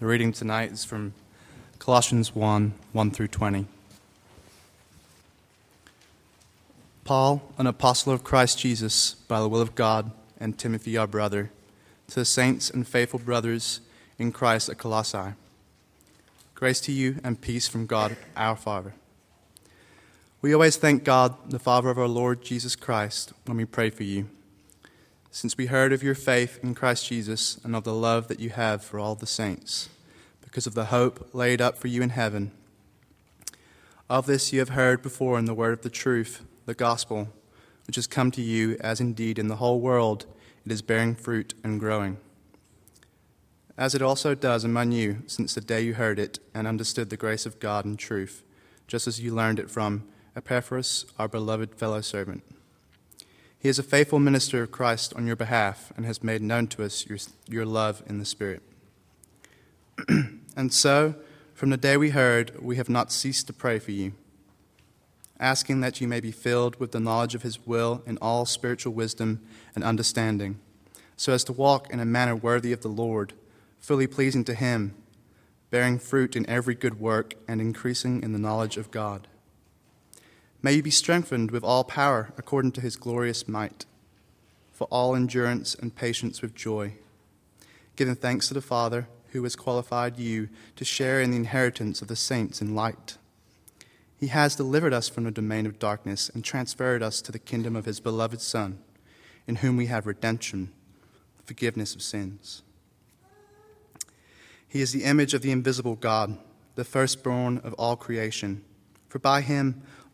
The reading tonight is from Colossians 1 1 through 20. Paul, an apostle of Christ Jesus, by the will of God, and Timothy, our brother, to the saints and faithful brothers in Christ at Colossae. Grace to you and peace from God our Father. We always thank God, the Father of our Lord Jesus Christ, when we pray for you, since we heard of your faith in Christ Jesus and of the love that you have for all the saints, because of the hope laid up for you in heaven. Of this you have heard before in the word of the truth, the gospel, which has come to you, as indeed in the whole world it is bearing fruit and growing as it also does among you since the day you heard it and understood the grace of God in truth, just as you learned it from Epaphras, our beloved fellow servant. He is a faithful minister of Christ on your behalf and has made known to us your, your love in the Spirit. and so, from the day we heard, we have not ceased to pray for you, asking that you may be filled with the knowledge of His will in all spiritual wisdom and understanding, so as to walk in a manner worthy of the Lord fully pleasing to Him, bearing fruit in every good work and increasing in the knowledge of God. May you be strengthened with all power according to His glorious might, for all endurance and patience with joy, giving thanks to the Father who has qualified you to share in the inheritance of the saints in light. He has delivered us from the domain of darkness and transferred us to the kingdom of His beloved Son, in whom we have redemption, forgiveness of sins. He is the image of the invisible God, the firstborn of all creation. For by him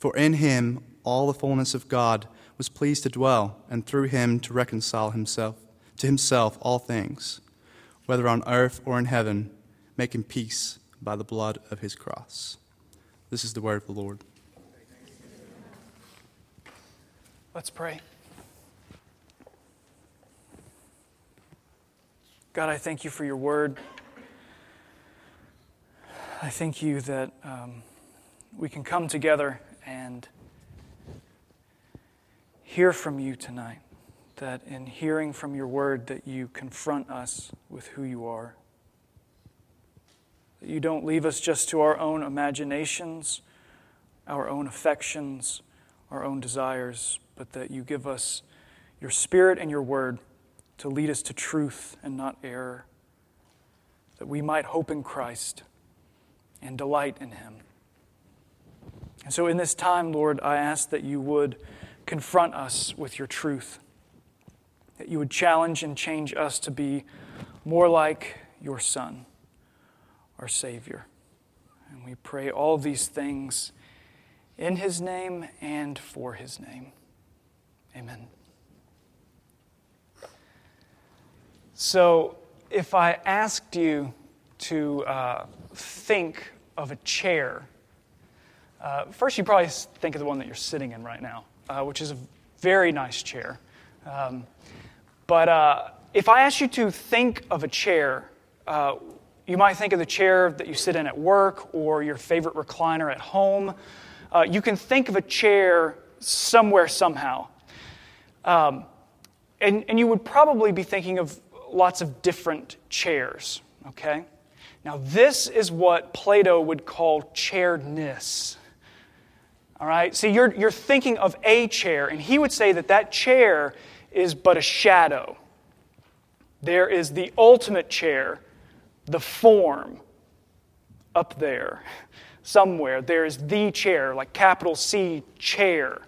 For in him all the fullness of God was pleased to dwell, and through him to reconcile himself to himself all things, whether on earth or in heaven, making peace by the blood of his cross. This is the word of the Lord. Let's pray. God, I thank you for your word. I thank you that um, we can come together and hear from you tonight. That in hearing from your word, that you confront us with who you are. That you don't leave us just to our own imaginations, our own affections, our own desires, but that you give us your spirit and your word to lead us to truth and not error. That we might hope in Christ and delight in Him. And so, in this time, Lord, I ask that you would confront us with your truth, that you would challenge and change us to be more like your Son, our Savior. And we pray all these things in His name and for His name. Amen. So, if I asked you to uh, think of a chair, uh, first you probably think of the one that you're sitting in right now, uh, which is a very nice chair. Um, but uh, if I ask you to think of a chair, uh, you might think of the chair that you sit in at work or your favorite recliner at home. Uh, you can think of a chair somewhere, somehow. Um, and, and you would probably be thinking of lots of different chairs, okay? Now, this is what Plato would call chairness. All right? See, you're, you're thinking of a chair, and he would say that that chair is but a shadow. There is the ultimate chair, the form, up there somewhere. There is the chair, like capital C, chair.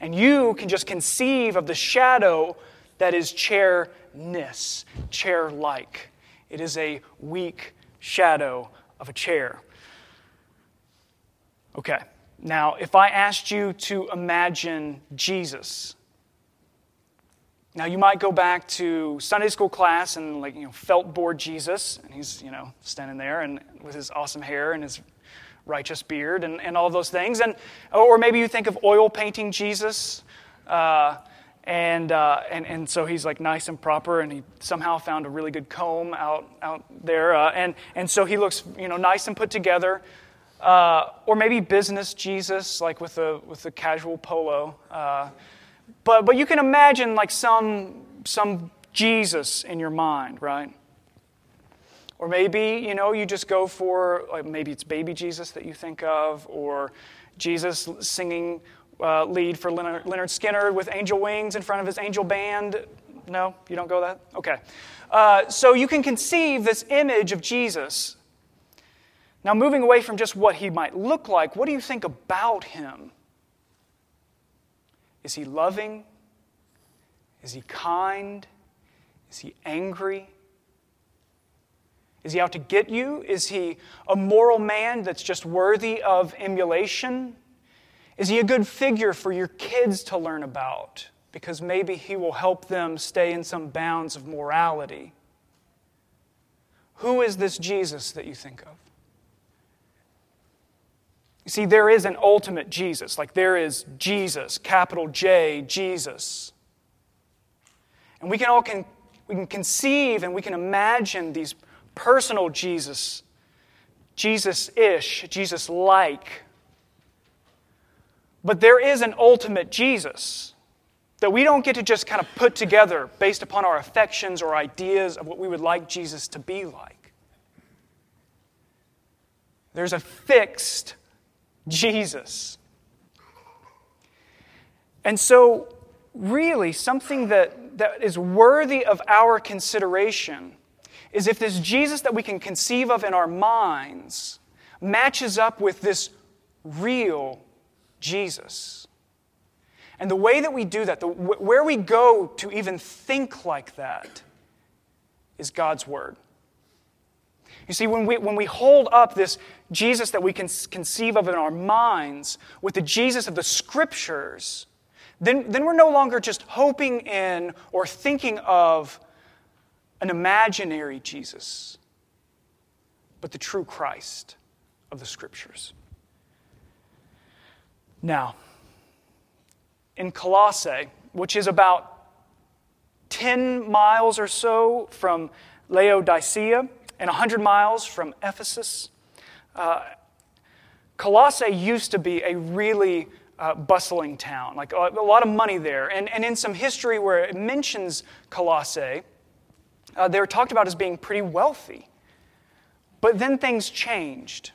And you can just conceive of the shadow that is chairness, chair like. It is a weak shadow of a chair. Okay, now if I asked you to imagine Jesus, Now you might go back to Sunday school class and like you know felt board Jesus, and he's you know standing there and with his awesome hair and his righteous beard and, and all those things, and or maybe you think of oil painting Jesus, uh, and uh, and and so he's like nice and proper, and he somehow found a really good comb out out there, uh, and and so he looks you know nice and put together. Uh, or maybe business Jesus, like with a with the casual polo. Uh, but, but you can imagine like some, some Jesus in your mind, right? Or maybe, you know, you just go for, like, maybe it's baby Jesus that you think of, or Jesus singing uh, lead for Leonard, Lynyrd Skynyrd with angel wings in front of his angel band. No, you don't go that? Okay. Uh, so you can conceive this image of Jesus. Now, moving away from just what he might look like, what do you think about him? Is he loving? Is he kind? Is he angry? Is he out to get you? Is he a moral man that's just worthy of emulation? Is he a good figure for your kids to learn about? Because maybe he will help them stay in some bounds of morality. Who is this Jesus that you think of? You see, there is an ultimate Jesus. Like there is Jesus, capital J, Jesus. And we can all can, we can conceive and we can imagine these personal Jesus, Jesus ish, Jesus like. But there is an ultimate Jesus that we don't get to just kind of put together based upon our affections or ideas of what we would like Jesus to be like. There's a fixed Jesus. And so, really, something that, that is worthy of our consideration is if this Jesus that we can conceive of in our minds matches up with this real Jesus. And the way that we do that, the, where we go to even think like that, is God's Word. You see, when we, when we hold up this Jesus that we can conceive of in our minds with the Jesus of the Scriptures, then, then we're no longer just hoping in or thinking of an imaginary Jesus, but the true Christ of the Scriptures. Now, in Colossae, which is about 10 miles or so from Laodicea, and 100 miles from Ephesus. Uh, Colossae used to be a really uh, bustling town, like a, a, lot of money there. And, and in some history where it mentions Colossae, uh, they were talked about as being pretty wealthy. But then things changed.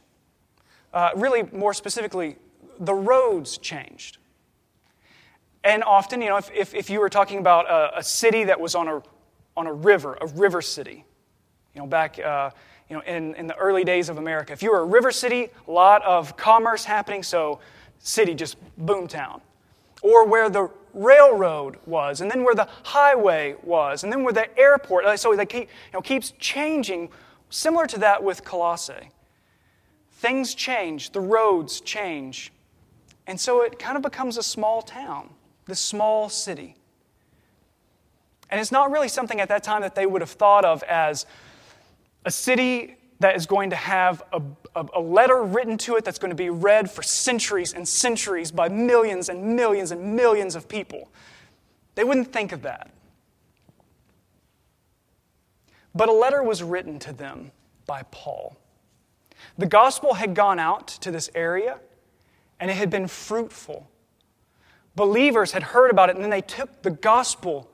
Uh, really, more specifically, the roads changed. And often, you know, if, if, if you were talking about a, a city that was on a, on a river, a river city, you know, back uh, you know, in, in the early days of America. If you were a river city, a lot of commerce happening, so city just boomtown. Or where the railroad was, and then where the highway was, and then where the airport. Uh, so that keep, you know, keeps changing, similar to that with Colossae. Things change, the roads change. And so it kind of becomes a small town, this small city. And it's not really something at that time that they would have thought of as a city that is going to have a, a, a, letter written to it that's going to be read for centuries and centuries by millions and millions and millions of people. They wouldn't think of that. But a letter was written to them by Paul. The gospel had gone out to this area and it had been fruitful. Believers had heard about it and then they took the gospel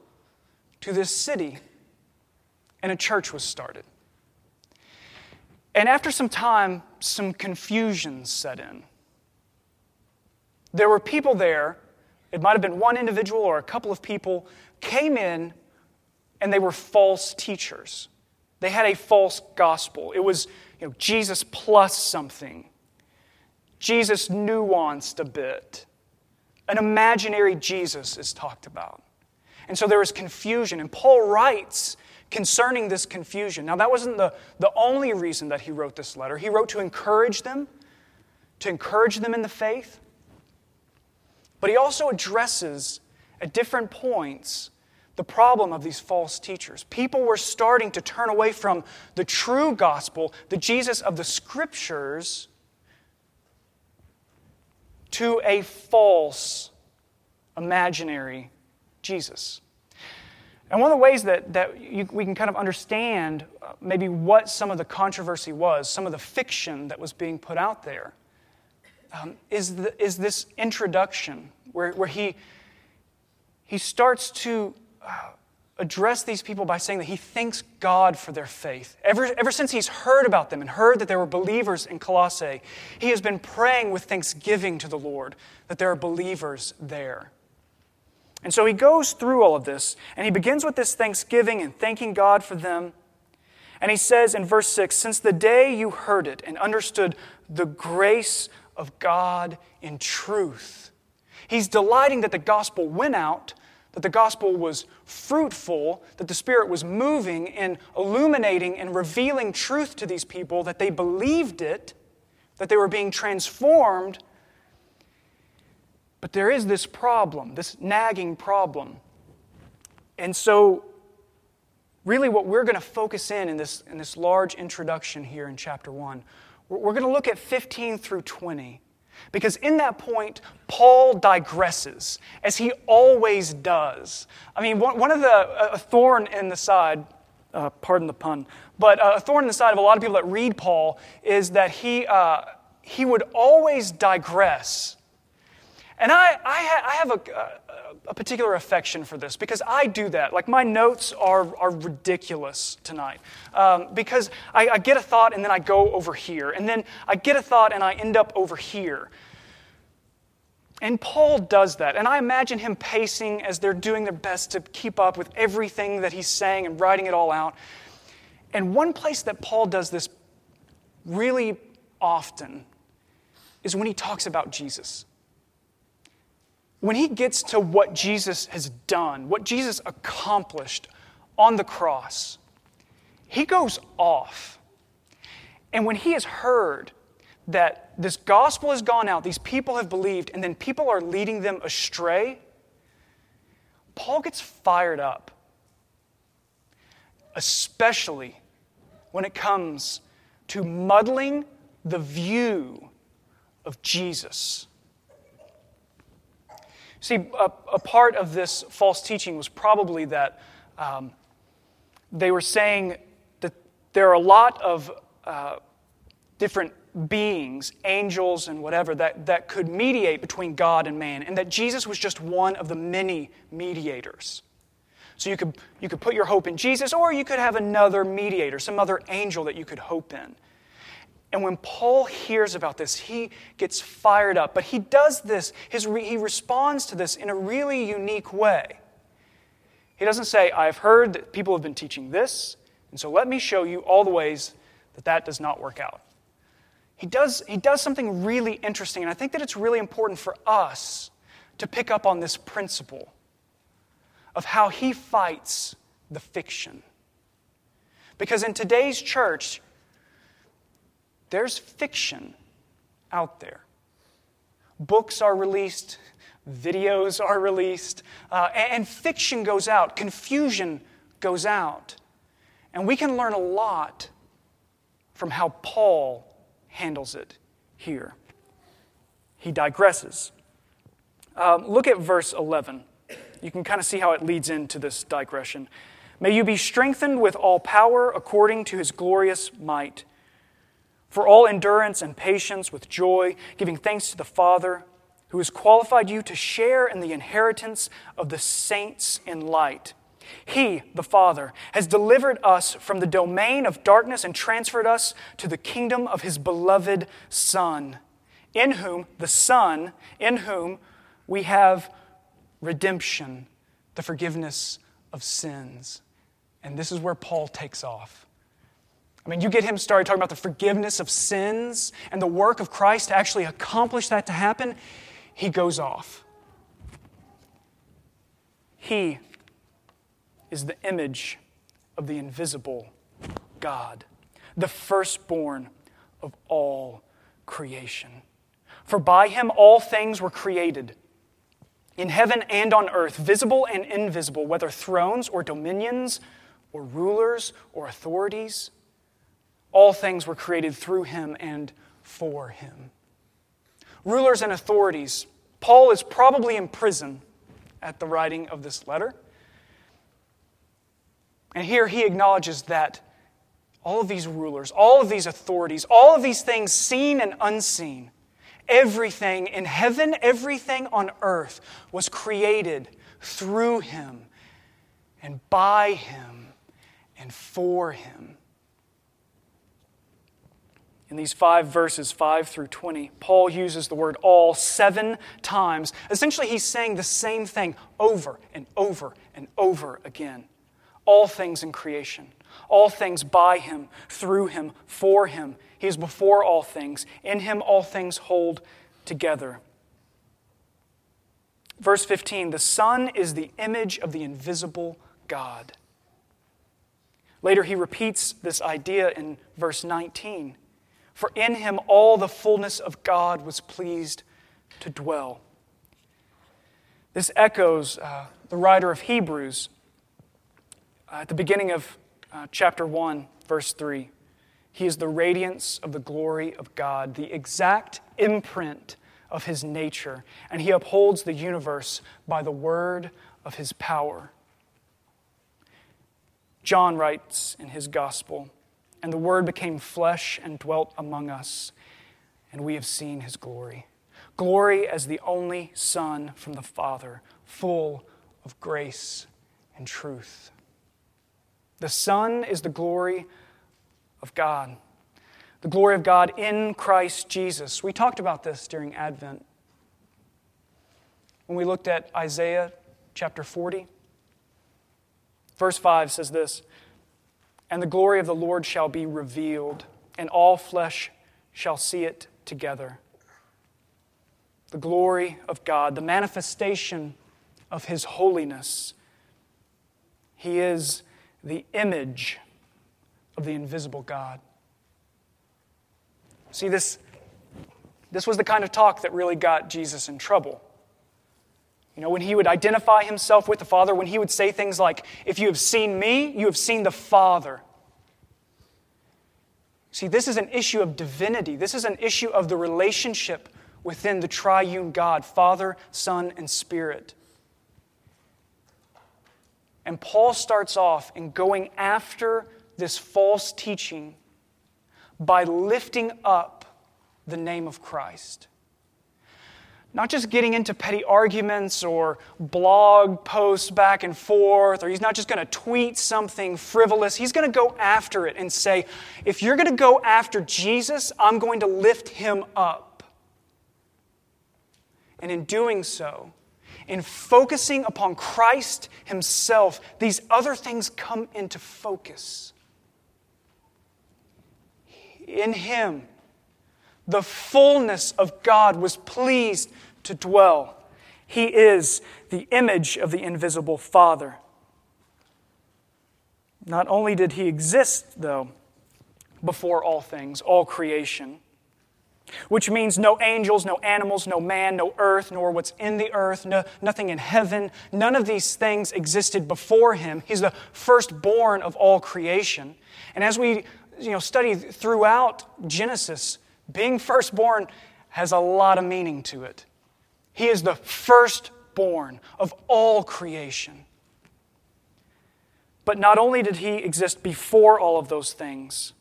to this city and a church was started. And after some time, some confusion set in. There were people there, it might have been one individual or a couple of people, came in and they were false teachers. They had a false gospel. It was you know, Jesus plus something. Jesus nuanced a bit. An imaginary Jesus is talked about. And so there was confusion. And Paul writes concerning this confusion. Now, that wasn't the, the only reason that he wrote this letter. He wrote to encourage them, to encourage them in the faith. But he also addresses at different points the problem of these false teachers. People were starting to turn away from the true gospel, the Jesus of the scriptures, to a false, imaginary Jesus. And one of the ways that, that you, we can kind of understand uh, maybe what some of the controversy was, some of the fiction that was being put out there, um, is, the, is this introduction where, where he, he starts to uh, address these people by saying that he thanks God for their faith. Ever, ever since he's heard about them and heard that there were believers in Colossae, he has been praying with thanksgiving to the Lord that there are believers there. And so he goes through all of this, and he begins with this thanksgiving and thanking God for them. And he says in verse 6 Since the day you heard it and understood the grace of God in truth, he's delighting that the gospel went out, that the gospel was fruitful, that the Spirit was moving in illuminating and revealing truth to these people, that they believed it, that they were being transformed but there is this problem, this nagging problem. And so, really, what we're going to focus in in this, in this large introduction here in chapter 1, we're going to look at 15 through 20. Because in that point, Paul digresses, as he always does. I mean, one, of the, a thorn in the side, uh, pardon the pun, but a thorn in the side of a lot of people that read Paul is that he, uh, he would always digress and I, I, I have a, a, particular affection for this because I do that. Like, my notes are, are ridiculous tonight um, because I, I get a thought and then I go over here. And then I get a thought and I end up over here. And Paul does that. And I imagine him pacing as they're doing their best to keep up with everything that he's saying and writing it all out. And one place that Paul does this really often is when he talks about Jesus when he gets to what Jesus has done, what Jesus accomplished on the cross, he goes off. And when he has heard that this gospel has gone out, these people have believed, and then people are leading them astray, Paul gets fired up, especially when it comes to muddling the view of Jesus. See, a, a part of this false teaching was probably that um, they were saying that there are a lot of uh, different beings, angels and whatever, that, that could mediate between God and man, and that Jesus was just one of the many mediators. So you could, you could put your hope in Jesus, or you could have another mediator, some other angel that you could hope in. And when Paul hears about this, he gets fired up. But he does this, his, he responds to this in a really unique way. He doesn't say, I've heard that people have been teaching this, and so let me show you all the ways that that does not work out. He does, he does something really interesting, and I think that it's really important for us to pick up on this principle of how he fights the fiction. Because in today's church, there's fiction out there. Books are released, videos are released, uh, and fiction goes out, confusion goes out. And we can learn a lot from how Paul handles it here. He digresses. Um, look at verse 11. You can kind of see how it leads into this digression. May you be strengthened with all power according to his glorious might for all endurance and patience with joy, giving thanks to the Father who has qualified you to share in the inheritance of the saints in light. He, the Father, has delivered us from the domain of darkness and transferred us to the kingdom of his beloved Son, in whom, the Son, in whom we have redemption, the forgiveness of sins. And this is where Paul takes off. I mean, you get him started talking about the forgiveness of sins and the work of Christ to actually accomplish that to happen, he goes off. He is the image of the invisible God, the firstborn of all creation. For by him all things were created in heaven and on earth, visible and invisible, whether thrones or dominions or rulers or authorities. All things were created through him and for him. Rulers and authorities. Paul is probably in prison at the writing of this letter. And here he acknowledges that all of these rulers, all of these authorities, all of these things seen and unseen, everything in heaven, everything on earth was created through him and by him and for him. In these five verses, 5 through 20, Paul uses the word all seven times. Essentially, he's saying the same thing over and over and over again. All things in creation, all things by him, through him, for him. He is before all things. In him, all things hold together. Verse 15 the Son is the image of the invisible God. Later, he repeats this idea in verse 19. For in him all the fullness of God was pleased to dwell. This echoes uh, the writer of Hebrews uh, at the beginning of uh, chapter 1, verse 3. He is the radiance of the glory of God, the exact imprint of his nature, and he upholds the universe by the word of his power. John writes in his gospel, and the word became flesh and dwelt among us, and we have seen his glory. Glory as the only Son from the Father, full of grace and truth. The Son is the glory of God, the glory of God in Christ Jesus. We talked about this during Advent. When we looked at Isaiah chapter 40, verse 5 says this And the glory of the Lord shall be revealed, and all flesh shall see it together. The glory of God, the manifestation of His holiness. He is the image of the invisible God. See, this, this was the kind of talk that really got Jesus in trouble. You know, when he would identify himself with the Father, when he would say things like, If you have seen me, you have seen the Father. See, this is an issue of divinity. This is an issue of the relationship within the triune God, Father, Son, and Spirit. And Paul starts off in going after this false teaching by lifting up the name of Christ. Not just getting into petty arguments or blog posts back and forth, or he's not just going to tweet something frivolous. He's going to go after it and say, if you're going to go after Jesus, I'm going to lift him up. And in doing so, in focusing upon Christ Himself, these other things come into focus. In Him, the fullness of God was pleased to dwell. He is the image of the invisible Father. Not only did He exist, though, before all things, all creation, which means no angels, no animals, no man, no earth, nor what's in the earth, no, nothing in heaven. None of these things existed before him. He's the firstborn of all creation. And as we you know, study throughout Genesis, being firstborn has a lot of meaning to it. He is the firstborn of all creation. But not only did he exist before all of those things,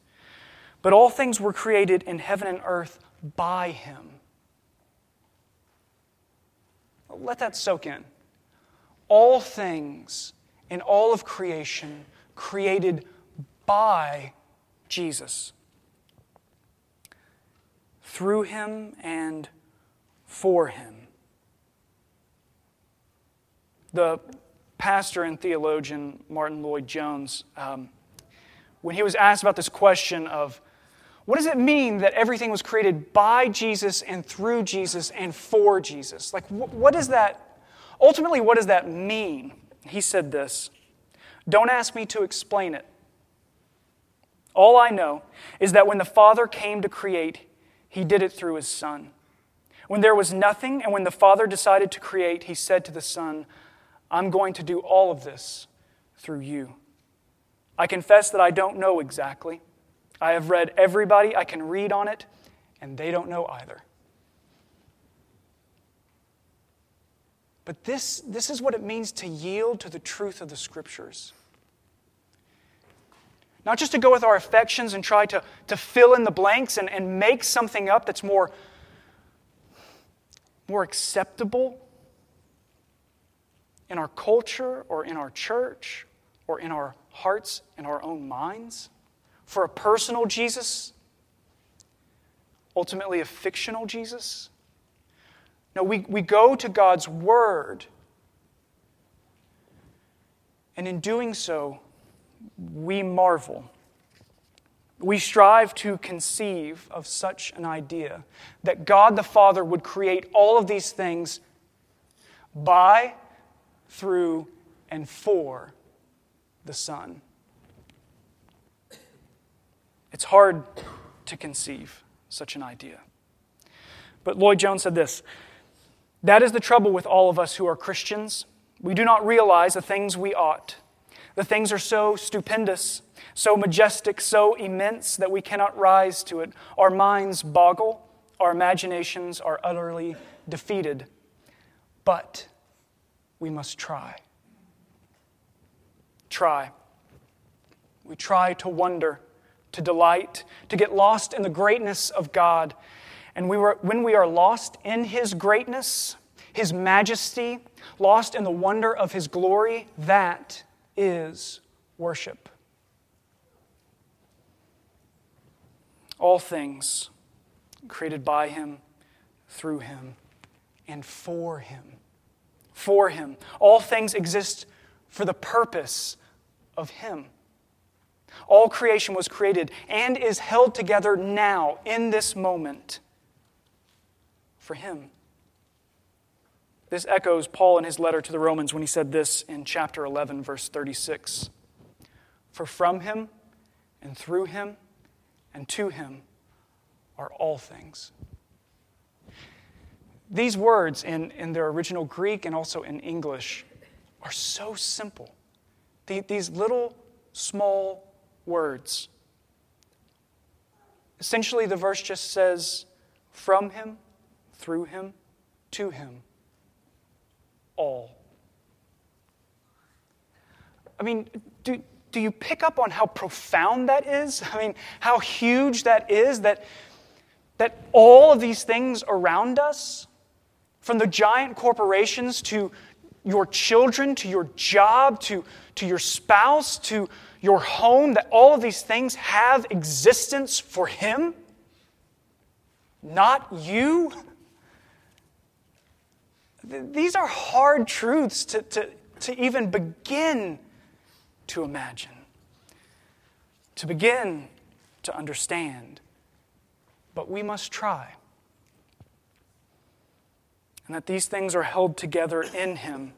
but all things were created in heaven and earth by him. Let that soak in. All things in all of creation created by Jesus. Through him and for him. The pastor and theologian Martyn Lloyd-Jones, um, when he was asked about this question of what does it mean that everything was created by Jesus and through Jesus and for Jesus? Like, what does that, ultimately, what does that mean? He said this Don't ask me to explain it. All I know is that when the Father came to create, he did it through his Son. When there was nothing, and when the Father decided to create, he said to the Son, I'm going to do all of this through you. I confess that I don't know exactly. I have read everybody I can read on it, and they don't know either. But this, this is what it means to yield to the truth of the Scriptures. Not just to go with our affections and try to, to fill in the blanks and, and make something up that's more, more acceptable in our culture or in our church or in our hearts and our own minds. For a personal Jesus, ultimately a fictional Jesus. No, we, we go to God's Word. And in doing so, we marvel. We strive to conceive of such an idea that God the Father would create all of these things by, through, and for the Son. It's hard to conceive such an idea. But Lloyd Jones said this That is the trouble with all of us who are Christians. We do not realize the things we ought. The things are so stupendous, so majestic, so immense that we cannot rise to it. Our minds boggle, our imaginations are utterly defeated. But we must try. Try. We try to wonder, to delight, to get lost in the greatness of God. And we were, when we are lost in His greatness, His majesty, lost in the wonder of His glory, that is worship. All things created by Him, through Him, and for Him. For Him. All things exist for the purpose of Him. All creation was created and is held together now, in this moment, for Him. This echoes Paul in his letter to the Romans when he said this in chapter 11, verse 36 For from him and through him and to him are all things. These words in, in their original Greek and also in English are so simple. The, these little small words. Essentially, the verse just says, from him, through him, to him all. I mean, do, do you pick up on how profound that is? I mean, how huge that is that, that all of these things around us, from the giant corporations to your children, to your job, to, to your spouse, to your home, that all of these things have existence for Him? Not you? These are hard truths to, to, to even begin to imagine, to begin to understand. But we must try. And that these things are held together in Him.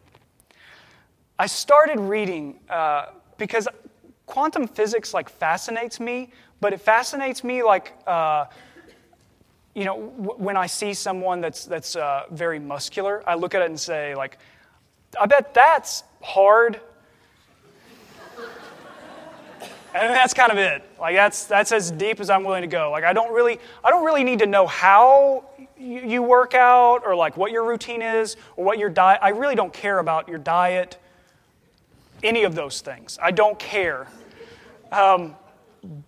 I started reading uh, because quantum physics like fascinates me, but it fascinates me like. Uh, you know, when I see someone that's, that's uh, very muscular, I look at it and say, like, I bet that's hard. and that's kind of it. Like, that's, that's as deep as I'm willing to go. Like, I don't really, I don't really need to know how you, you work out or, like, what your routine is or what your diet. I really don't care about your diet, any of those things. I don't care. Um,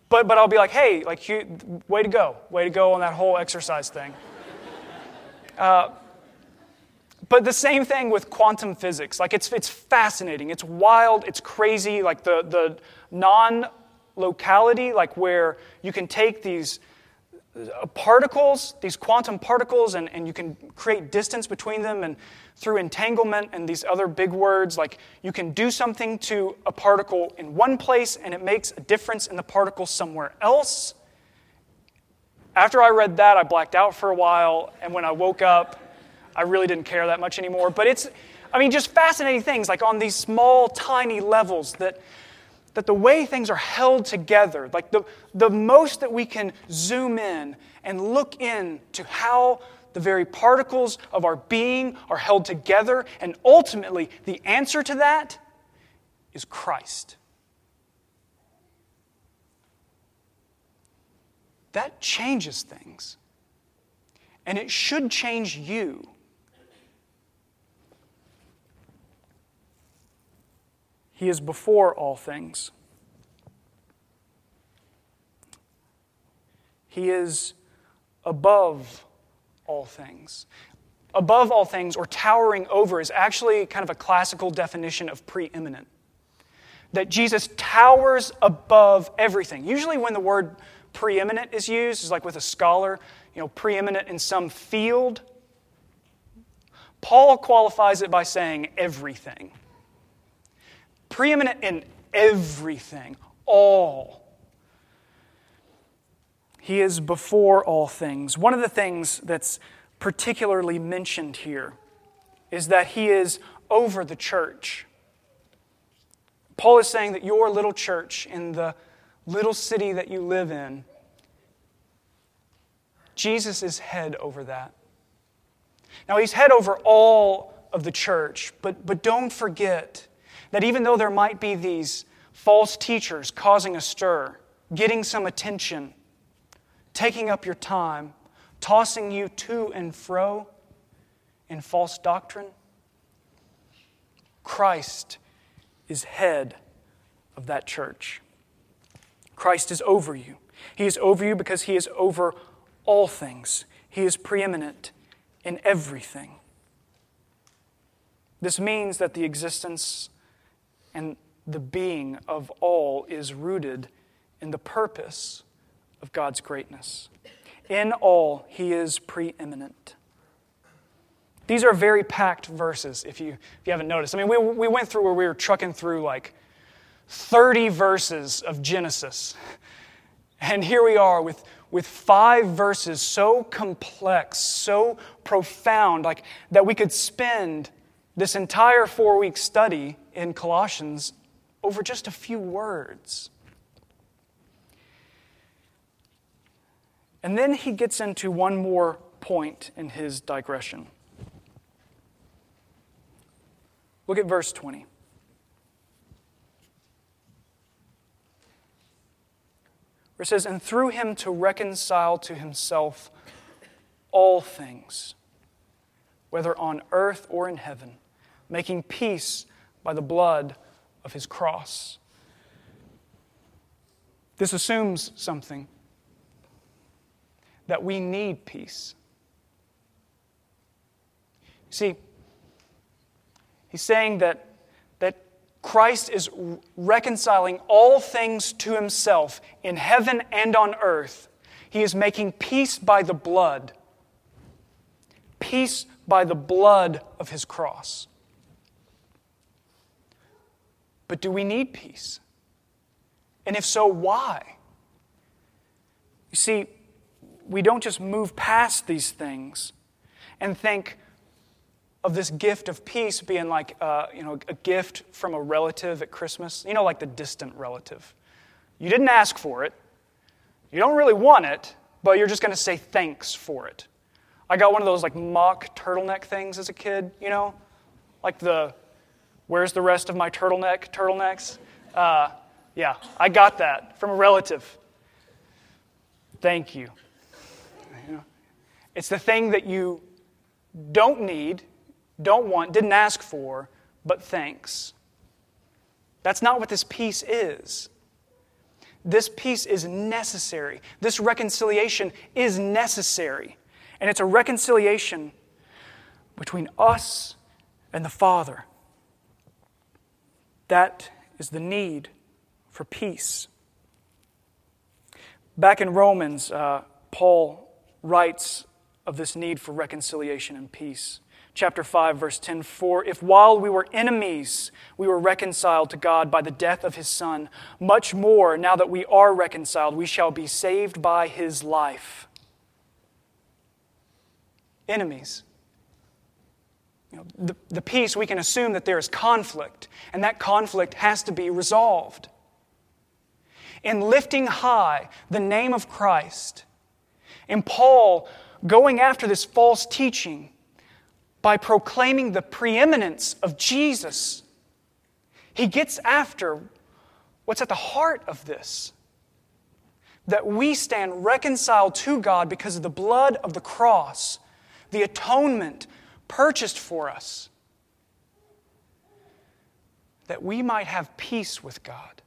but, but I'll be like, hey, like, you, way to go. Way to go on that whole exercise thing. Uh, but the same thing with quantum physics. Like, it's, it's fascinating. It's wild. It's crazy. Like, the, the non locality, like, where you can take these uh, particles, these quantum particles, and, and you can create distance between them. And through entanglement and these other big words, like you can do something to a particle in one place and it makes a difference in the particle somewhere else. After I read that, I blacked out for a while, and when I woke up, I really didn't care that much anymore. But it's, I mean, just fascinating things, like on these small, tiny levels, that, that the way things are held together, like the, the most that we can zoom in and look in to how the very particles of our being are held together, and ultimately, the answer to that is Christ. That changes things. And it should change you. He is before all things. He is above all things. Above all things, or towering over, is actually kind of a classical definition of preeminent. That Jesus towers above everything. Usually, when the word preeminent is used, is like with a scholar, you know, preeminent in some field. Paul qualifies it by saying everything. Preeminent in everything, all. He is before all things. One of the things that's particularly mentioned here is that he is over the church. Paul is saying that your little church in the little city that you live in, Jesus is head over that. Now, he's head over all of the church, but, but don't forget that even though there might be these false teachers causing a stir, getting some attention, taking up your time, tossing you to and fro in false doctrine, Christ is head of that church. Christ is over you. He is over you because He is over all things, He is preeminent in everything. This means that the existence and the being of all is rooted in the purpose of God's greatness. In all, He is preeminent. These are very packed verses, if you, if you haven't noticed. I mean, we, we went through where we were trucking through like 30 verses of Genesis. And here we are with, with five verses so complex, so profound, like that we could spend this entire four week study in Colossians over just a few words. And then he gets into one more point in his digression. Look at verse 20. Where it says, And through him to reconcile to himself all things, whether on earth or in heaven, making peace by the blood of his cross. This assumes something that we need peace. See, he's saying that, that Christ is reconciling all things to himself in heaven and on earth. He is making peace by the blood, peace by the blood of his cross. But do we need peace? And if so, why? You see, we don't just move past these things and think of this gift of peace being like uh, you know, a gift from a relative at Christmas, you know, like the distant relative. You didn't ask for it, you don't really want it, but you're just going to say thanks for it. I got one of those like mock turtleneck things as a kid, you know, like the Where's the rest of my turtleneck, turtlenecks? Uh, yeah, I got that from a relative. Thank you. It's the thing that you don't need, don't want, didn't ask for, but thanks. That's not what this peace is. This peace is necessary. This reconciliation is necessary. And it's a reconciliation between us and the Father. That is the need for peace. Back in Romans, uh, Paul writes of this need for reconciliation and peace. Chapter 5, verse 10 For if while we were enemies, we were reconciled to God by the death of his Son, much more, now that we are reconciled, we shall be saved by his life. Enemies. You know, the, the peace, we can assume that there is conflict, and that conflict has to be resolved. In lifting high the name of Christ, in Paul going after this false teaching by proclaiming the preeminence of Jesus. He gets after what's at the heart of this that we stand reconciled to God because of the blood of the cross, the atonement purchased for us, that we might have peace with God.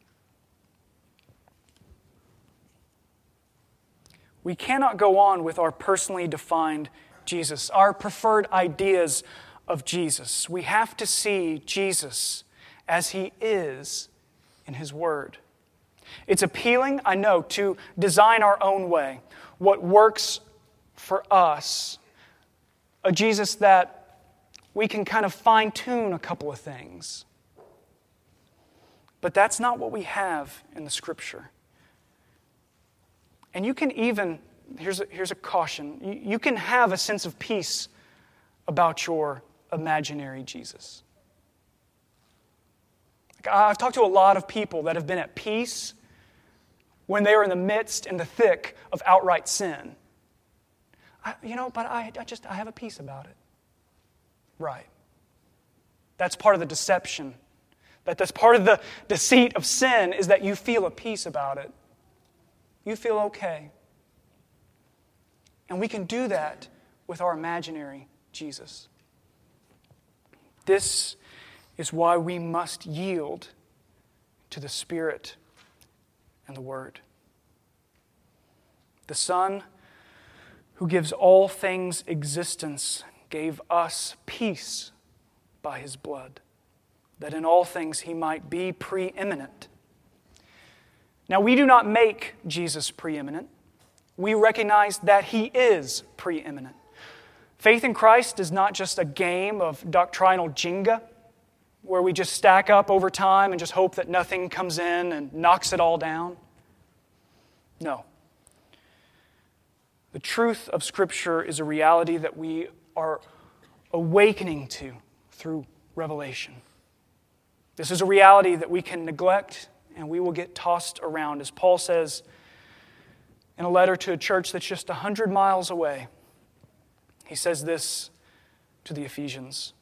We cannot go on with our personally defined Jesus, our preferred ideas of Jesus. We have to see Jesus as he is in his word. It's appealing, I know, to design our own way, what works for us. A Jesus that we can kind of fine tune a couple of things. But that's not what we have in the scripture. And you can even, here's a, here's a caution, you, you can have a sense of peace about your imaginary Jesus. I've talked to a lot of people that have been at peace when they are in the midst, in the thick of outright sin. I, you know, but I, I just, I have a peace about it. Right. That's part of the deception. That that's part of the deceit of sin is that you feel a peace about it you feel okay. And we can do that with our imaginary Jesus. This is why we must yield to the Spirit and the Word. The Son, who gives all things existence, gave us peace by his blood, that in all things he might be preeminent now, we do not make Jesus preeminent. We recognize that he is preeminent. Faith in Christ is not just a game of doctrinal Jenga where we just stack up over time and just hope that nothing comes in and knocks it all down. No. The truth of Scripture is a reality that we are awakening to through revelation. This is a reality that we can neglect and we will get tossed around. As Paul says in a letter to a church that's just 100 miles away, he says this to the Ephesians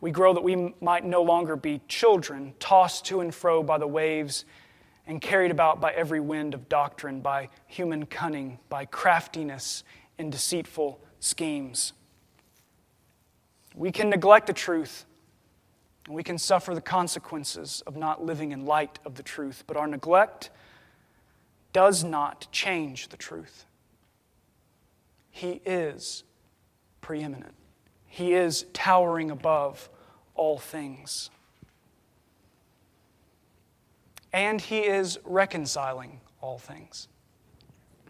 We grow that we might no longer be children, tossed to and fro by the waves and carried about by every wind of doctrine, by human cunning, by craftiness in deceitful schemes. We can neglect the truth we can suffer the consequences of not living in light of the truth, but our neglect does not change the truth. He is preeminent, He is towering above all things. And He is reconciling all things.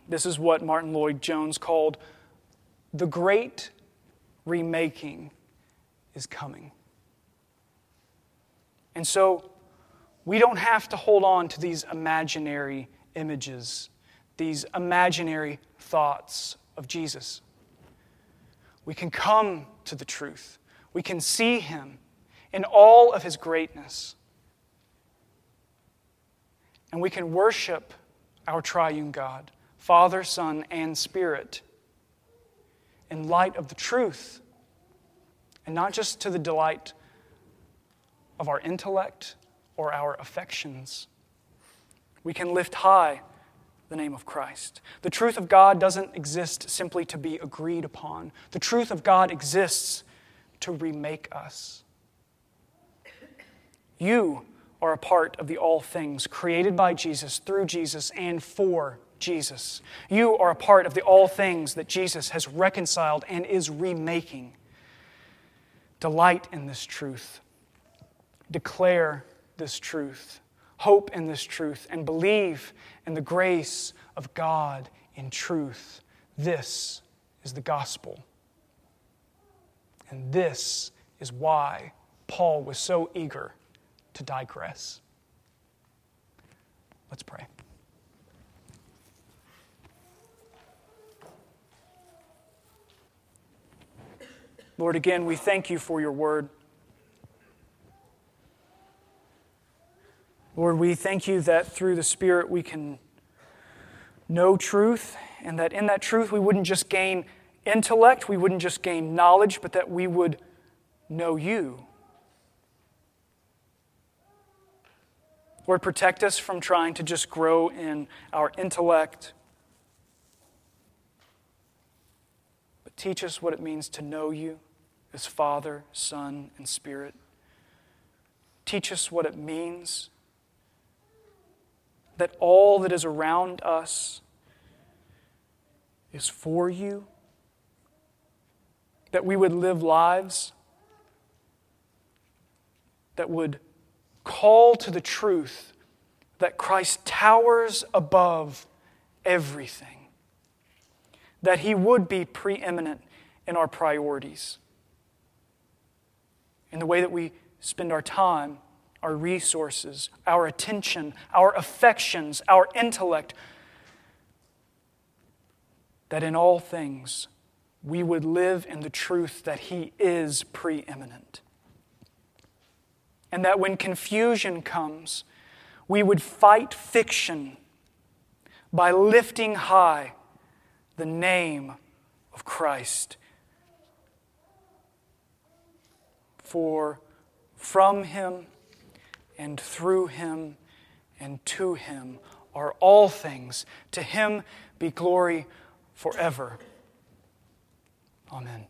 This is what Martyn Lloyd-Jones called the great remaking is coming. And so we don't have to hold on to these imaginary images, these imaginary thoughts of Jesus. We can come to the truth. We can see him in all of his greatness. And we can worship our triune God, Father, Son, and Spirit, in light of the truth, and not just to the delight of our intellect or our affections. We can lift high the name of Christ. The truth of God doesn't exist simply to be agreed upon, the truth of God exists to remake us. You are a part of the all things created by Jesus, through Jesus, and for Jesus. You are a part of the all things that Jesus has reconciled and is remaking. Delight in this truth declare this truth, hope in this truth, and believe in the grace of God in truth. This is the gospel. And this is why Paul was so eager to digress. Let's pray. Lord, again, we thank you for your word. Lord, we thank you that through the Spirit we can know truth and that in that truth we wouldn't just gain intellect, we wouldn't just gain knowledge, but that we would know you. Lord, protect us from trying to just grow in our intellect, but teach us what it means to know you as Father, Son, and Spirit. Teach us what it means that all that is around us is for you, that we would live lives that would call to the truth that Christ towers above everything, that he would be preeminent in our priorities, in the way that we spend our time, our resources, our attention, our affections, our intellect, that in all things we would live in the truth that he is preeminent and that when confusion comes, we would fight fiction by lifting high the name of Christ. For from him and through him and to him are all things. To him be glory forever. Amen.